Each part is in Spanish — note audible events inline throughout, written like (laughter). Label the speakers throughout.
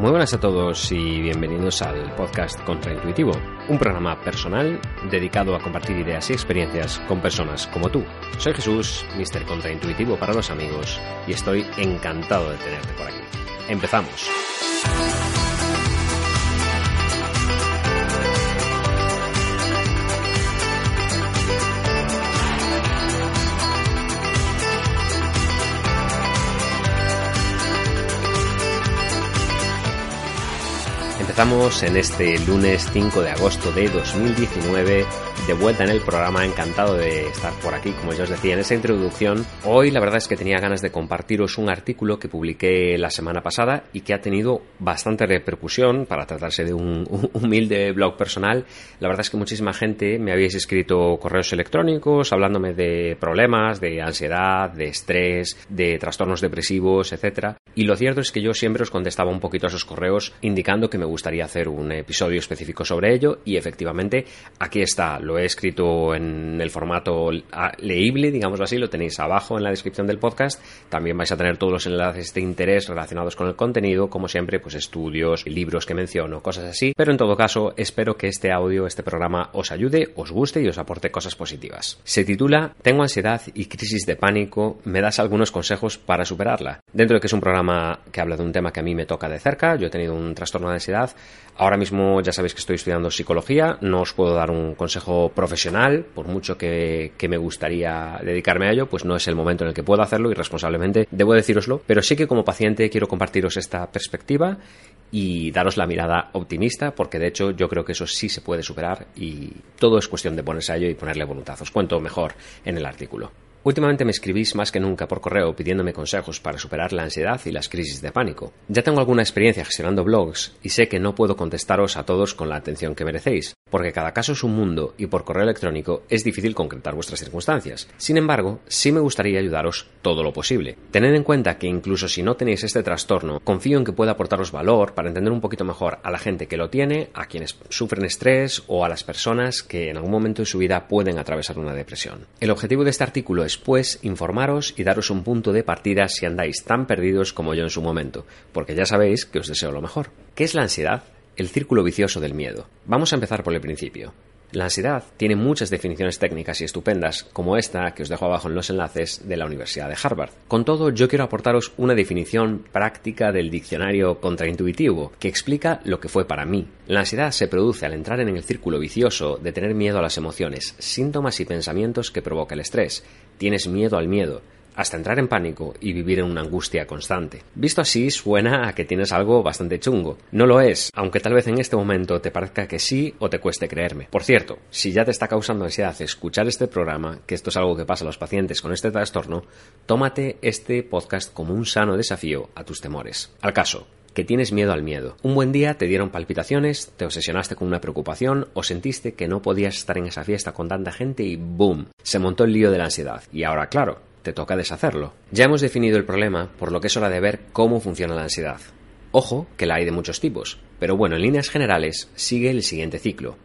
Speaker 1: Muy buenas a todos y bienvenidos al podcast Contraintuitivo, un programa personal dedicado a compartir ideas y experiencias con personas como tú. Soy Jesús, Mr. Contraintuitivo para los amigos, y estoy encantado de tenerte por aquí. Empezamos. Estamos en este lunes 5 de agosto de 2019, de vuelta en el programa, encantado de estar por aquí, como ya os decía en esa introducción. Hoy la verdad es que tenía ganas de compartiros un artículo que publiqué la semana pasada y que ha tenido bastante repercusión para tratarse de un, (laughs) humilde blog personal. La verdad es que muchísima gente me habéis escrito correos electrónicos hablándome de problemas, de ansiedad, de estrés, de trastornos depresivos, etc. Y lo cierto es que yo siempre os contestaba un poquito a esos correos indicando que me gustaría hacer un episodio específico sobre ello. Y efectivamente aquí está, lo he escrito en el formato leíble, digámoslo así, lo tenéis abajo en la descripción del podcast, también vais a tener todos los enlaces de interés relacionados con el contenido, como siempre, pues estudios, libros que menciono, cosas así, pero en todo caso espero que este audio, este programa os ayude, os guste y os aporte cosas positivas. Se titula Tengo ansiedad y crisis de pánico, me das algunos consejos para superarla. Dentro de que es un programa que habla de un tema que a mí me toca de cerca, yo he tenido un trastorno de ansiedad, Ahora mismo ya sabéis que estoy estudiando psicología, no os puedo dar un consejo profesional, por mucho que, me gustaría dedicarme a ello, pues no es el momento en el que puedo hacerlo y responsablemente debo deciroslo, pero sí que como paciente quiero compartiros esta perspectiva y daros la mirada optimista, porque de hecho yo creo que eso sí se puede superar y todo es cuestión de ponerse a ello y ponerle voluntad. Os cuento mejor en el artículo. Últimamente me escribís más que nunca por correo pidiéndome consejos para superar la ansiedad y las crisis de pánico. Ya tengo alguna experiencia gestionando blogs y sé que no puedo contestaros a todos con la atención que merecéis, porque cada caso es un mundo y por correo electrónico es difícil concretar vuestras circunstancias. Sin embargo, sí me gustaría ayudaros todo lo posible. Tened en cuenta que incluso si no tenéis este trastorno, confío en que pueda aportaros valor para entender un poquito mejor a la gente que lo tiene, a quienes sufren estrés o a las personas que en algún momento de su vida pueden atravesar una depresión. El objetivo de este artículo después informaros y daros un punto de partida si andáis tan perdidos como yo en su momento, porque ya sabéis que os deseo lo mejor. ¿Qué es la ansiedad? El círculo vicioso del miedo. Vamos a empezar por el principio. La ansiedad tiene muchas definiciones técnicas y estupendas, como esta que os dejo abajo en los enlaces de la Universidad de Harvard. Con todo, yo quiero aportaros una definición práctica del diccionario contraintuitivo, que explica lo que fue para mí. La ansiedad se produce al entrar en el círculo vicioso de tener miedo a las emociones, síntomas y pensamientos que provoca el estrés. Tienes miedo al miedo, hasta entrar en pánico y vivir en una angustia constante. Visto así, suena a que tienes algo bastante chungo. No lo es, aunque tal vez en este momento te parezca que sí o te cueste creerme. Por cierto, si ya te está causando ansiedad escuchar este programa, que esto es algo que pasa a los pacientes con este trastorno, tómate este podcast como un sano desafío a tus temores. Al caso, que tienes miedo al miedo. Un buen día te dieron palpitaciones, te obsesionaste con una preocupación o sentiste que no podías estar en esa fiesta con tanta gente y ¡boom! Se montó el lío de la ansiedad. Y ahora, claro, te toca deshacerlo. Ya hemos definido el problema, por lo que es hora de ver cómo funciona la ansiedad. Ojo, que la hay de muchos tipos, pero bueno, en líneas generales sigue el siguiente ciclo.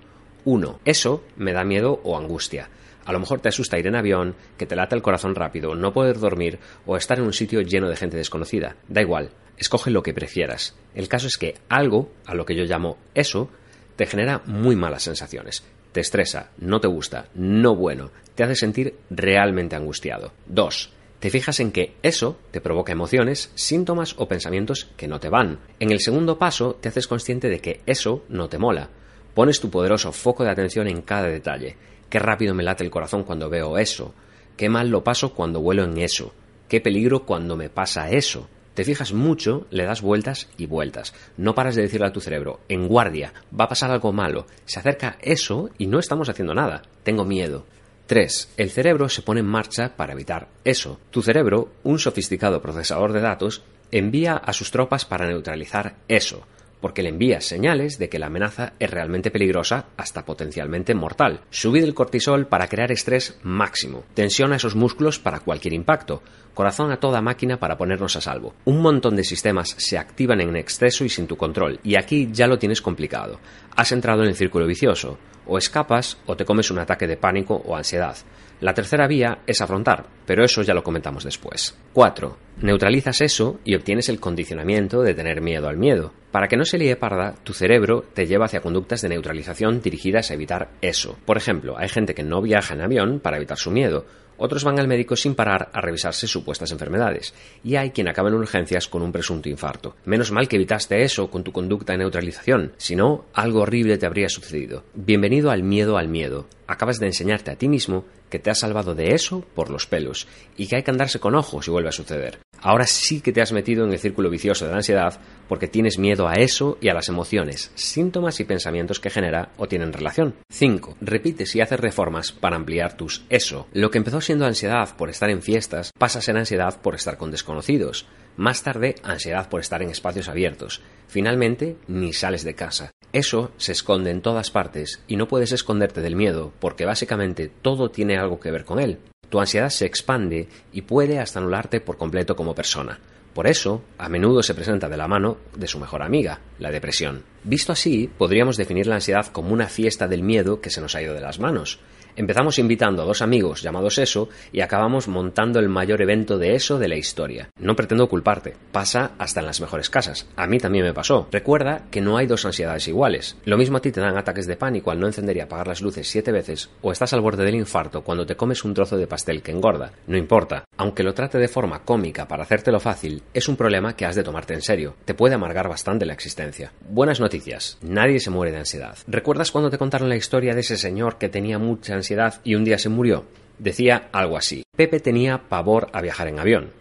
Speaker 1: 1. Eso me da miedo o angustia. A lo mejor te asusta ir en avión, que te lata el corazón rápido, no poder dormir o estar en un sitio lleno de gente desconocida. Da igual, escoge lo que prefieras. El caso es que algo, a lo que yo llamo eso, te genera muy malas sensaciones te estresa, no te gusta, no bueno, te hace sentir realmente angustiado. 2. Te fijas en que eso te provoca emociones, síntomas o pensamientos que no te van. En el segundo paso, te haces consciente de que eso no te mola. Pones tu poderoso foco de atención en cada detalle. Qué rápido me late el corazón cuando veo eso. Qué mal lo paso cuando vuelo en eso. Qué peligro cuando me pasa eso. Te fijas mucho, le das vueltas y vueltas. No paras de decirle a tu cerebro, en guardia, va a pasar algo malo. Se acerca eso y no estamos haciendo nada. Tengo miedo. 3. El cerebro se pone en marcha para evitar eso. Tu cerebro, un sofisticado procesador de datos, envía a sus tropas para neutralizar eso porque le envías señales de que la amenaza es realmente peligrosa hasta potencialmente mortal. Subid el cortisol para crear estrés máximo. Tensiona esos músculos para cualquier impacto. Corazón a toda máquina para ponernos a salvo. Un montón de sistemas se activan en exceso y sin tu control, y aquí ya lo tienes complicado. Has entrado en el círculo vicioso. O escapas o te comes un ataque de pánico o ansiedad. La tercera vía es afrontar, pero eso ya lo comentamos después. 4. Neutralizas eso y obtienes el condicionamiento de tener miedo al miedo. Para que no se líe parda, tu cerebro te lleva hacia conductas de neutralización dirigidas a evitar eso. Por ejemplo, hay gente que no viaja en avión para evitar su miedo, otros van al médico sin parar a revisarse supuestas enfermedades, y hay quien acaba en urgencias con un presunto infarto. Menos mal que evitaste eso con tu conducta de neutralización, si no, algo horrible te habría sucedido. Bienvenido al miedo al miedo. Acabas de enseñarte a ti mismo que te has salvado de eso por los pelos, y que hay que andarse con ojos si vuelve a suceder. Ahora sí que te has metido en el círculo vicioso de la ansiedad porque tienes miedo a eso y a las emociones, síntomas y pensamientos que genera o tienen relación. 5. Repites y haces reformas para ampliar tus eso. Lo que empezó siendo ansiedad por estar en fiestas pasa a ser ansiedad por estar con desconocidos. Más tarde, ansiedad por estar en espacios abiertos. Finalmente, ni sales de casa. Eso se esconde en todas partes y no puedes esconderte del miedo porque básicamente todo tiene algo que ver con él. Tu ansiedad se expande y puede hasta anularte por completo como persona. Por eso, a menudo se presenta de la mano de su mejor amiga, la depresión. Visto así, podríamos definir la ansiedad como una fiesta del miedo que se nos ha ido de las manos. Empezamos invitando a dos amigos llamados eso y acabamos montando el mayor evento de eso de la historia. No pretendo culparte, pasa hasta en las mejores casas. A mí también me pasó. Recuerda que no hay dos ansiedades iguales. Lo mismo a ti te dan ataques de pánico al no encender y apagar las luces siete veces o estás al borde del infarto cuando te comes un trozo de pastel que engorda. No importa. Aunque lo trate de forma cómica para hacértelo fácil, es un problema que has de tomarte en serio. Te puede amargar bastante la existencia. Buenas noticias. Nadie se muere de ansiedad. ¿Recuerdas cuando te contaron la historia de ese señor que tenía mucha y un día se murió. Decía algo así. Pepe tenía pavor a viajar en avión.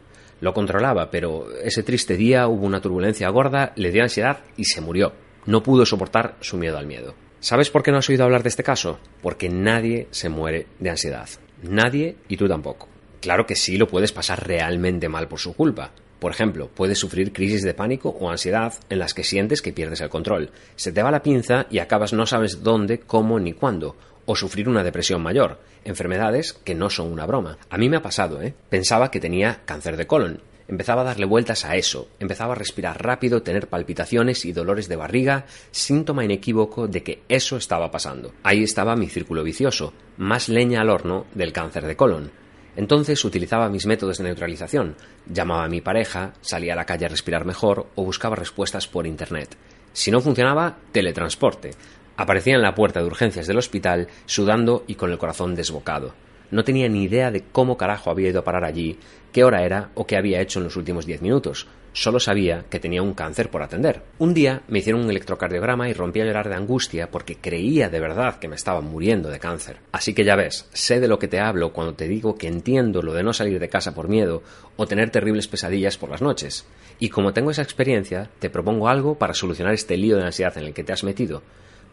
Speaker 1: Lo controlaba, pero ese triste día hubo una turbulencia gorda, le dio ansiedad y se murió. No pudo soportar su miedo al miedo. ¿Sabes por qué no has oído hablar de este caso? Porque nadie se muere de ansiedad. Nadie y tú tampoco. Claro que sí lo puedes pasar realmente mal por su culpa. Por ejemplo, puedes sufrir crisis de pánico o ansiedad en las que sientes que pierdes el control. Se te va la pinza y acabas no sabes dónde, cómo ni cuándo o sufrir una depresión mayor, enfermedades que no son una broma. A mí me ha pasado, ¿eh? Pensaba que tenía cáncer de colon. Empezaba a darle vueltas a eso, empezaba a respirar rápido, tener palpitaciones y dolores de barriga, síntoma inequívoco de que eso estaba pasando. Ahí estaba mi círculo vicioso, más leña al horno del cáncer de colon. Entonces utilizaba mis métodos de neutralización, llamaba a mi pareja, salía a la calle a respirar mejor o buscaba respuestas por Internet. Si no funcionaba, teletransporte. Aparecía en la puerta de urgencias del hospital, sudando y con el corazón desbocado. No tenía ni idea de cómo carajo había ido a parar allí, qué hora era o qué había hecho en los últimos diez minutos. Solo sabía que tenía un cáncer por atender. Un día me hicieron un electrocardiograma y rompí a llorar de angustia porque creía de verdad que me estaba muriendo de cáncer. Así que ya ves, sé de lo que te hablo cuando te digo que entiendo lo de no salir de casa por miedo o tener terribles pesadillas por las noches. Y como tengo esa experiencia, te propongo algo para solucionar este lío de ansiedad en el que te has metido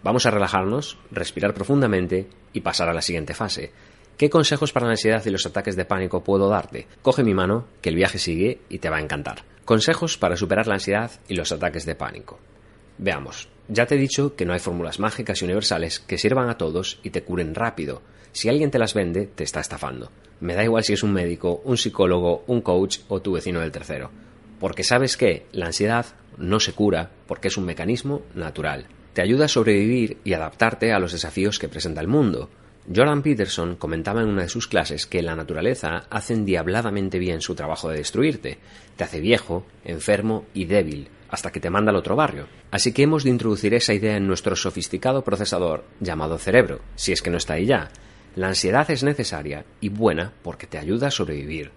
Speaker 1: Vamos a relajarnos, respirar profundamente y pasar a la siguiente fase. ¿Qué consejos para la ansiedad y los ataques de pánico puedo darte? Coge mi mano, que el viaje sigue y te va a encantar. Consejos para superar la ansiedad y los ataques de pánico. Veamos, ya te he dicho que no hay fórmulas mágicas y universales que sirvan a todos y te curen rápido. Si alguien te las vende, te está estafando. Me da igual si es un médico, un psicólogo, un coach o tu vecino del tercero. Porque sabes que la ansiedad no se cura porque es un mecanismo natural te ayuda a sobrevivir y adaptarte a los desafíos que presenta el mundo. Jordan Peterson comentaba en una de sus clases que la naturaleza hace endiabladamente bien su trabajo de destruirte, te hace viejo, enfermo y débil, hasta que te manda al otro barrio. Así que hemos de introducir esa idea en nuestro sofisticado procesador llamado cerebro, si es que no está ahí ya. La ansiedad es necesaria y buena porque te ayuda a sobrevivir.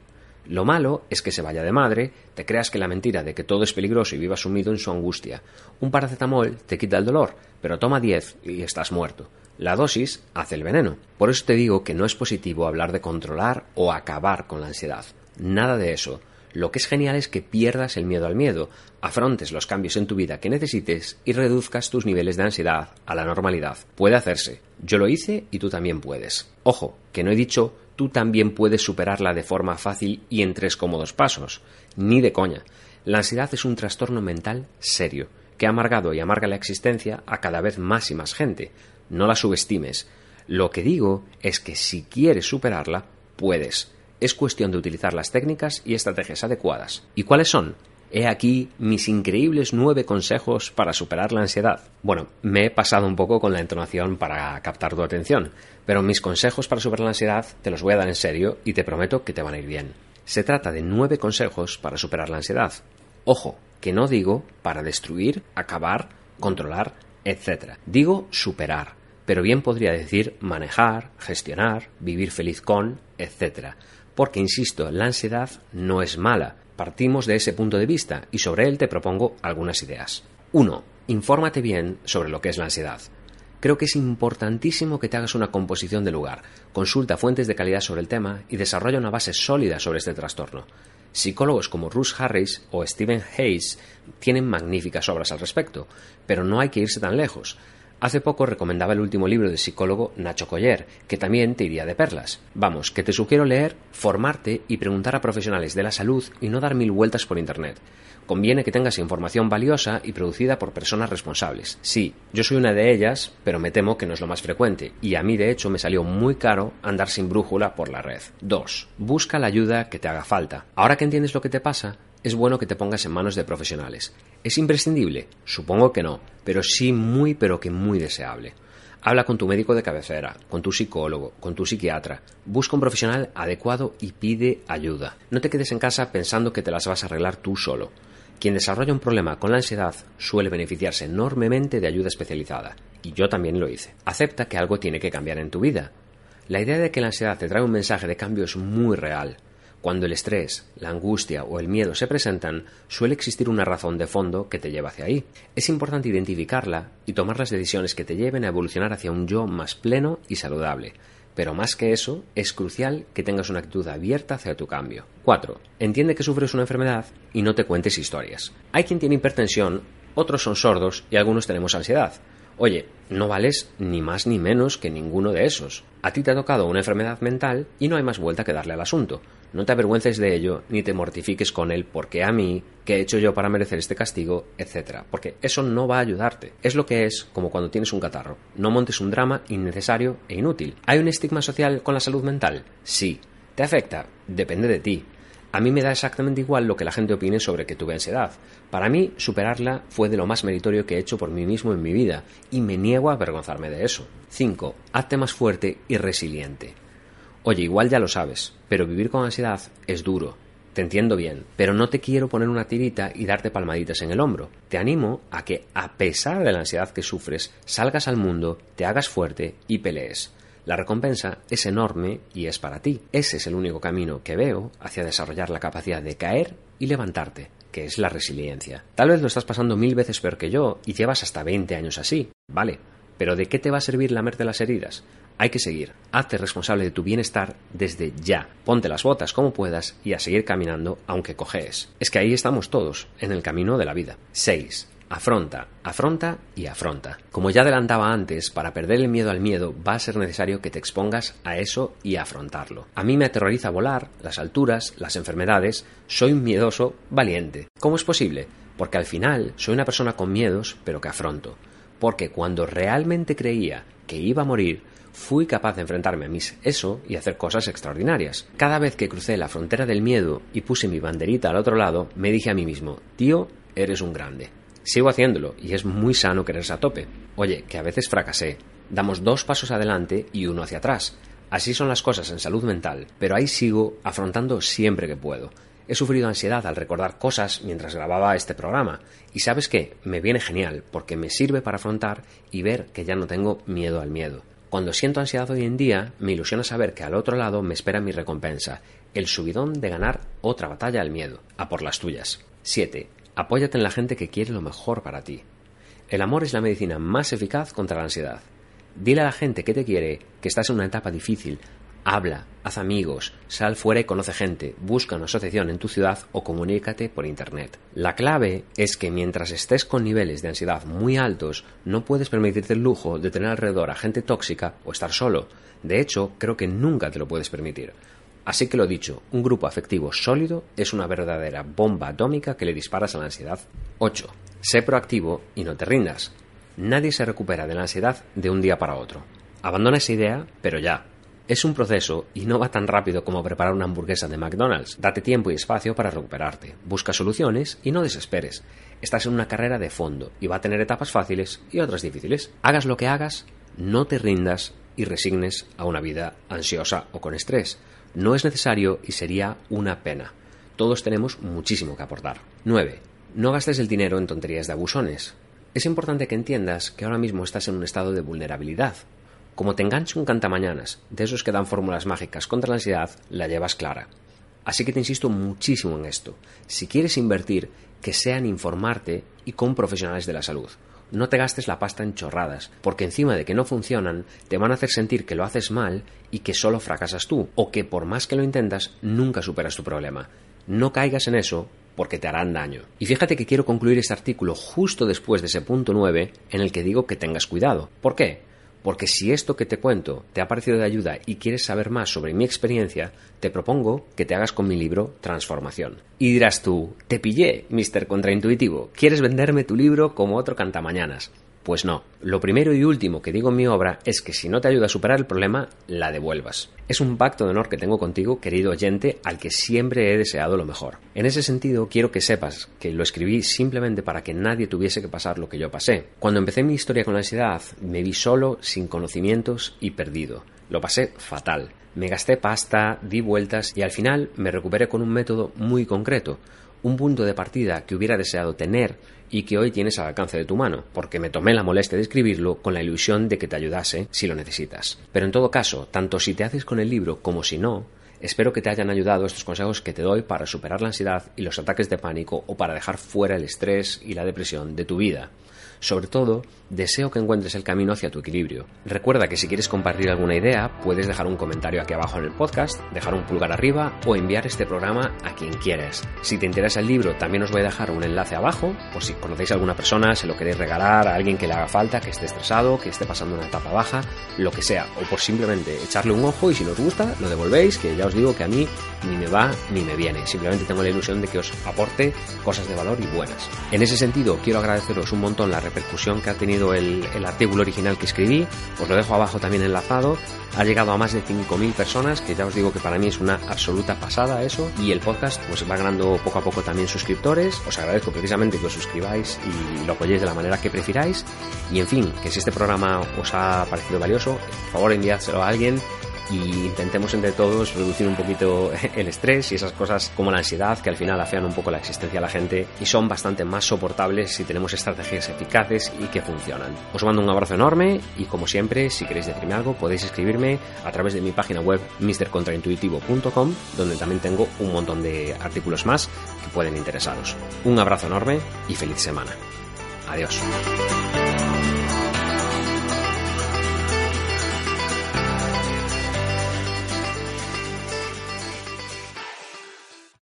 Speaker 1: Lo malo es que se vaya de madre, te creas que la mentira de que todo es peligroso y vivas sumido en su angustia. Un paracetamol te quita el dolor, pero toma 10 y estás muerto. La dosis hace el veneno. Por eso te digo que no es positivo hablar de controlar o acabar con la ansiedad. Nada de eso. Lo que es genial es que pierdas el miedo al miedo, afrontes los cambios en tu vida que necesites y reduzcas tus niveles de ansiedad a la normalidad. Puede hacerse. Yo lo hice y tú también puedes. Ojo, que no he dicho tú también puedes superarla de forma fácil y en tres cómodos pasos. Ni de coña. La ansiedad es un trastorno mental serio, que ha amargado y amarga la existencia a cada vez más y más gente. No la subestimes. Lo que digo es que si quieres superarla, puedes. Es cuestión de utilizar las técnicas y estrategias adecuadas. ¿Y cuáles son? He aquí mis increíbles nueve consejos para superar la ansiedad. Bueno, me he pasado un poco con la entonación para captar tu atención, pero mis consejos para superar la ansiedad te los voy a dar en serio y te prometo que te van a ir bien. Se trata de nueve consejos para superar la ansiedad. Ojo, que no digo para destruir, acabar, controlar, etc. Digo superar, pero bien podría decir manejar, gestionar, vivir feliz con, etc. Porque, insisto, la ansiedad no es mala, Partimos de ese punto de vista y sobre él te propongo algunas ideas. 1. Infórmate bien sobre lo que es la ansiedad. Creo que es importantísimo que te hagas una composición de lugar, consulta fuentes de calidad sobre el tema y desarrolla una base sólida sobre este trastorno. Psicólogos como Russ Harris o Stephen Hayes tienen magníficas obras al respecto, pero no hay que irse tan lejos. Hace poco recomendaba el último libro del psicólogo Nacho Coller, que también te iría de perlas. Vamos, que te sugiero leer, formarte y preguntar a profesionales de la salud y no dar mil vueltas por Internet. Conviene que tengas información valiosa y producida por personas responsables. Sí, yo soy una de ellas, pero me temo que no es lo más frecuente, y a mí de hecho me salió muy caro andar sin brújula por la red. 2. Busca la ayuda que te haga falta. Ahora que entiendes lo que te pasa, es bueno que te pongas en manos de profesionales. ¿Es imprescindible? Supongo que no, pero sí muy pero que muy deseable. Habla con tu médico de cabecera, con tu psicólogo, con tu psiquiatra. Busca un profesional adecuado y pide ayuda. No te quedes en casa pensando que te las vas a arreglar tú solo. Quien desarrolla un problema con la ansiedad suele beneficiarse enormemente de ayuda especializada, y yo también lo hice. Acepta que algo tiene que cambiar en tu vida. La idea de que la ansiedad te trae un mensaje de cambio es muy real. Cuando el estrés, la angustia o el miedo se presentan, suele existir una razón de fondo que te lleva hacia ahí. Es importante identificarla y tomar las decisiones que te lleven a evolucionar hacia un yo más pleno y saludable. Pero más que eso, es crucial que tengas una actitud abierta hacia tu cambio. 4. Entiende que sufres una enfermedad y no te cuentes historias. Hay quien tiene hipertensión, otros son sordos y algunos tenemos ansiedad. Oye, no vales ni más ni menos que ninguno de esos. A ti te ha tocado una enfermedad mental y no hay más vuelta que darle al asunto. No te avergüences de ello ni te mortifiques con él porque a mí, qué he hecho yo para merecer este castigo, etc. Porque eso no va a ayudarte. Es lo que es como cuando tienes un catarro. No montes un drama innecesario e inútil. ¿Hay un estigma social con la salud mental? Sí. ¿Te afecta? Depende de ti. A mí me da exactamente igual lo que la gente opine sobre que tuve ansiedad. Para mí, superarla fue de lo más meritorio que he hecho por mí mismo en mi vida, y me niego a avergonzarme de eso. 5. Hazte más fuerte y resiliente. Oye, igual ya lo sabes, pero vivir con ansiedad es duro. Te entiendo bien, pero no te quiero poner una tirita y darte palmaditas en el hombro. Te animo a que, a pesar de la ansiedad que sufres, salgas al mundo, te hagas fuerte y pelees. La recompensa es enorme y es para ti. Ese es el único camino que veo hacia desarrollar la capacidad de caer y levantarte, que es la resiliencia. Tal vez lo estás pasando mil veces peor que yo y llevas hasta 20 años así. Vale, pero ¿de qué te va a servir lamerte las heridas? Hay que seguir. Hazte responsable de tu bienestar desde ya. Ponte las botas como puedas y a seguir caminando aunque cojees. Es que ahí estamos todos, en el camino de la vida. 6. Afronta, afronta y afronta. Como ya adelantaba antes, para perder el miedo al miedo va a ser necesario que te expongas a eso y a afrontarlo. A mí me aterroriza volar, las alturas, las enfermedades. Soy un miedoso valiente. ¿Cómo es posible? Porque al final soy una persona con miedos, pero que afronto. Porque cuando realmente creía que iba a morir, fui capaz de enfrentarme a mis eso y hacer cosas extraordinarias. Cada vez que crucé la frontera del miedo y puse mi banderita al otro lado, me dije a mí mismo, tío, eres un grande. Sigo haciéndolo y es muy sano quererse a tope. Oye, que a veces fracasé. Damos dos pasos adelante y uno hacia atrás. Así son las cosas en salud mental, pero ahí sigo afrontando siempre que puedo. He sufrido ansiedad al recordar cosas mientras grababa este programa, y sabes qué, me viene genial, porque me sirve para afrontar y ver que ya no tengo miedo al miedo. Cuando siento ansiedad hoy en día, me ilusiona saber que al otro lado me espera mi recompensa, el subidón de ganar otra batalla al miedo, a por las tuyas. 7. Apóyate en la gente que quiere lo mejor para ti. El amor es la medicina más eficaz contra la ansiedad. Dile a la gente que te quiere que estás en una etapa difícil, Habla, haz amigos, sal fuera y conoce gente, busca una asociación en tu ciudad o comunícate por Internet. La clave es que mientras estés con niveles de ansiedad muy altos, no puedes permitirte el lujo de tener alrededor a gente tóxica o estar solo. De hecho, creo que nunca te lo puedes permitir. Así que lo dicho, un grupo afectivo sólido es una verdadera bomba atómica que le disparas a la ansiedad. 8. Sé proactivo y no te rindas. Nadie se recupera de la ansiedad de un día para otro. Abandona esa idea, pero ya, Es un proceso y no va tan rápido como preparar una hamburguesa de McDonald's. Date tiempo y espacio para recuperarte. Busca soluciones y no desesperes. Estás en una carrera de fondo y va a tener etapas fáciles y otras difíciles. Hagas lo que hagas, no te rindas y resignes a una vida ansiosa o con estrés. No es necesario y sería una pena. Todos tenemos muchísimo que aportar. 9. No gastes el dinero en tonterías de abusones. Es importante que entiendas que ahora mismo estás en un estado de vulnerabilidad. Como te enganche un cantamañanas, de esos que dan fórmulas mágicas contra la ansiedad, la llevas clara. Así que te insisto muchísimo en esto. Si quieres invertir, que sea en informarte y con profesionales de la salud. No te gastes la pasta en chorradas, porque encima de que no funcionan, te van a hacer sentir que lo haces mal y que solo fracasas tú, o que por más que lo intentas, nunca superas tu problema. No caigas en eso porque te harán daño. Y fíjate que quiero concluir este artículo justo después de ese punto 9 en el que digo que tengas cuidado. ¿Por qué? Porque si esto que te cuento te ha parecido de ayuda y quieres saber más sobre mi experiencia, te propongo que te hagas con mi libro Transformación. Y dirás tú, te pillé, Mr. Contraintuitivo, ¿quieres venderme tu libro como otro cantamañanas? Pues no. Lo primero y último que digo en mi obra es que si no te ayuda a superar el problema, la devuelvas. Es un pacto de honor que tengo contigo, querido oyente, al que siempre he deseado lo mejor. En ese sentido, quiero que sepas que lo escribí simplemente para que nadie tuviese que pasar lo que yo pasé. Cuando empecé mi historia con la ansiedad, me vi solo, sin conocimientos y perdido. Lo pasé fatal. Me gasté pasta, di vueltas y al final me recuperé con un método muy concreto, un punto de partida que hubiera deseado tener y que hoy tienes al alcance de tu mano, porque me tomé la molestia de escribirlo con la ilusión de que te ayudase si lo necesitas. Pero en todo caso, tanto si te haces con el libro como si no, espero que te hayan ayudado estos consejos que te doy para superar la ansiedad y los ataques de pánico o para dejar fuera el estrés y la depresión de tu vida. Sobre todo, deseo que encuentres el camino hacia tu equilibrio. Recuerda que si quieres compartir alguna idea, puedes dejar un comentario aquí abajo en el podcast, dejar un pulgar arriba o enviar este programa a quien quieras. Si te interesa el libro, también os voy a dejar un enlace abajo, por si conocéis a alguna persona, se lo queréis regalar a alguien que le haga falta, que esté estresado, que esté pasando una etapa baja, lo que sea, o por simplemente echarle un ojo y si no os gusta, lo devolvéis, que ya os digo que a mí ni me va ni me viene. Simplemente tengo la ilusión de que os aporte cosas de valor y buenas. En ese sentido, quiero agradeceros un montón la repercusión que ha tenido el, artículo original que escribí, os lo dejo abajo también enlazado, ha llegado a más de 5.000 personas, que ya os digo que para mí es una absoluta pasada eso, y el podcast pues va ganando poco a poco también suscriptores, os agradezco precisamente que os suscribáis y lo apoyéis de la manera que prefiráis, y en fin, que si este programa os ha parecido valioso, por favor enviádselo a alguien y intentemos entre todos reducir un poquito (laughs) el estrés y esas cosas como la ansiedad que al final afean un poco la existencia de la gente y son bastante más soportables si tenemos estrategias eficaces y que funcionan. Os mando un abrazo enorme y como siempre, si queréis decirme algo, podéis escribirme a través de mi página web mrcontraintuitivo.com donde también tengo un montón de artículos más que pueden interesaros. Un abrazo enorme y feliz semana. Adiós.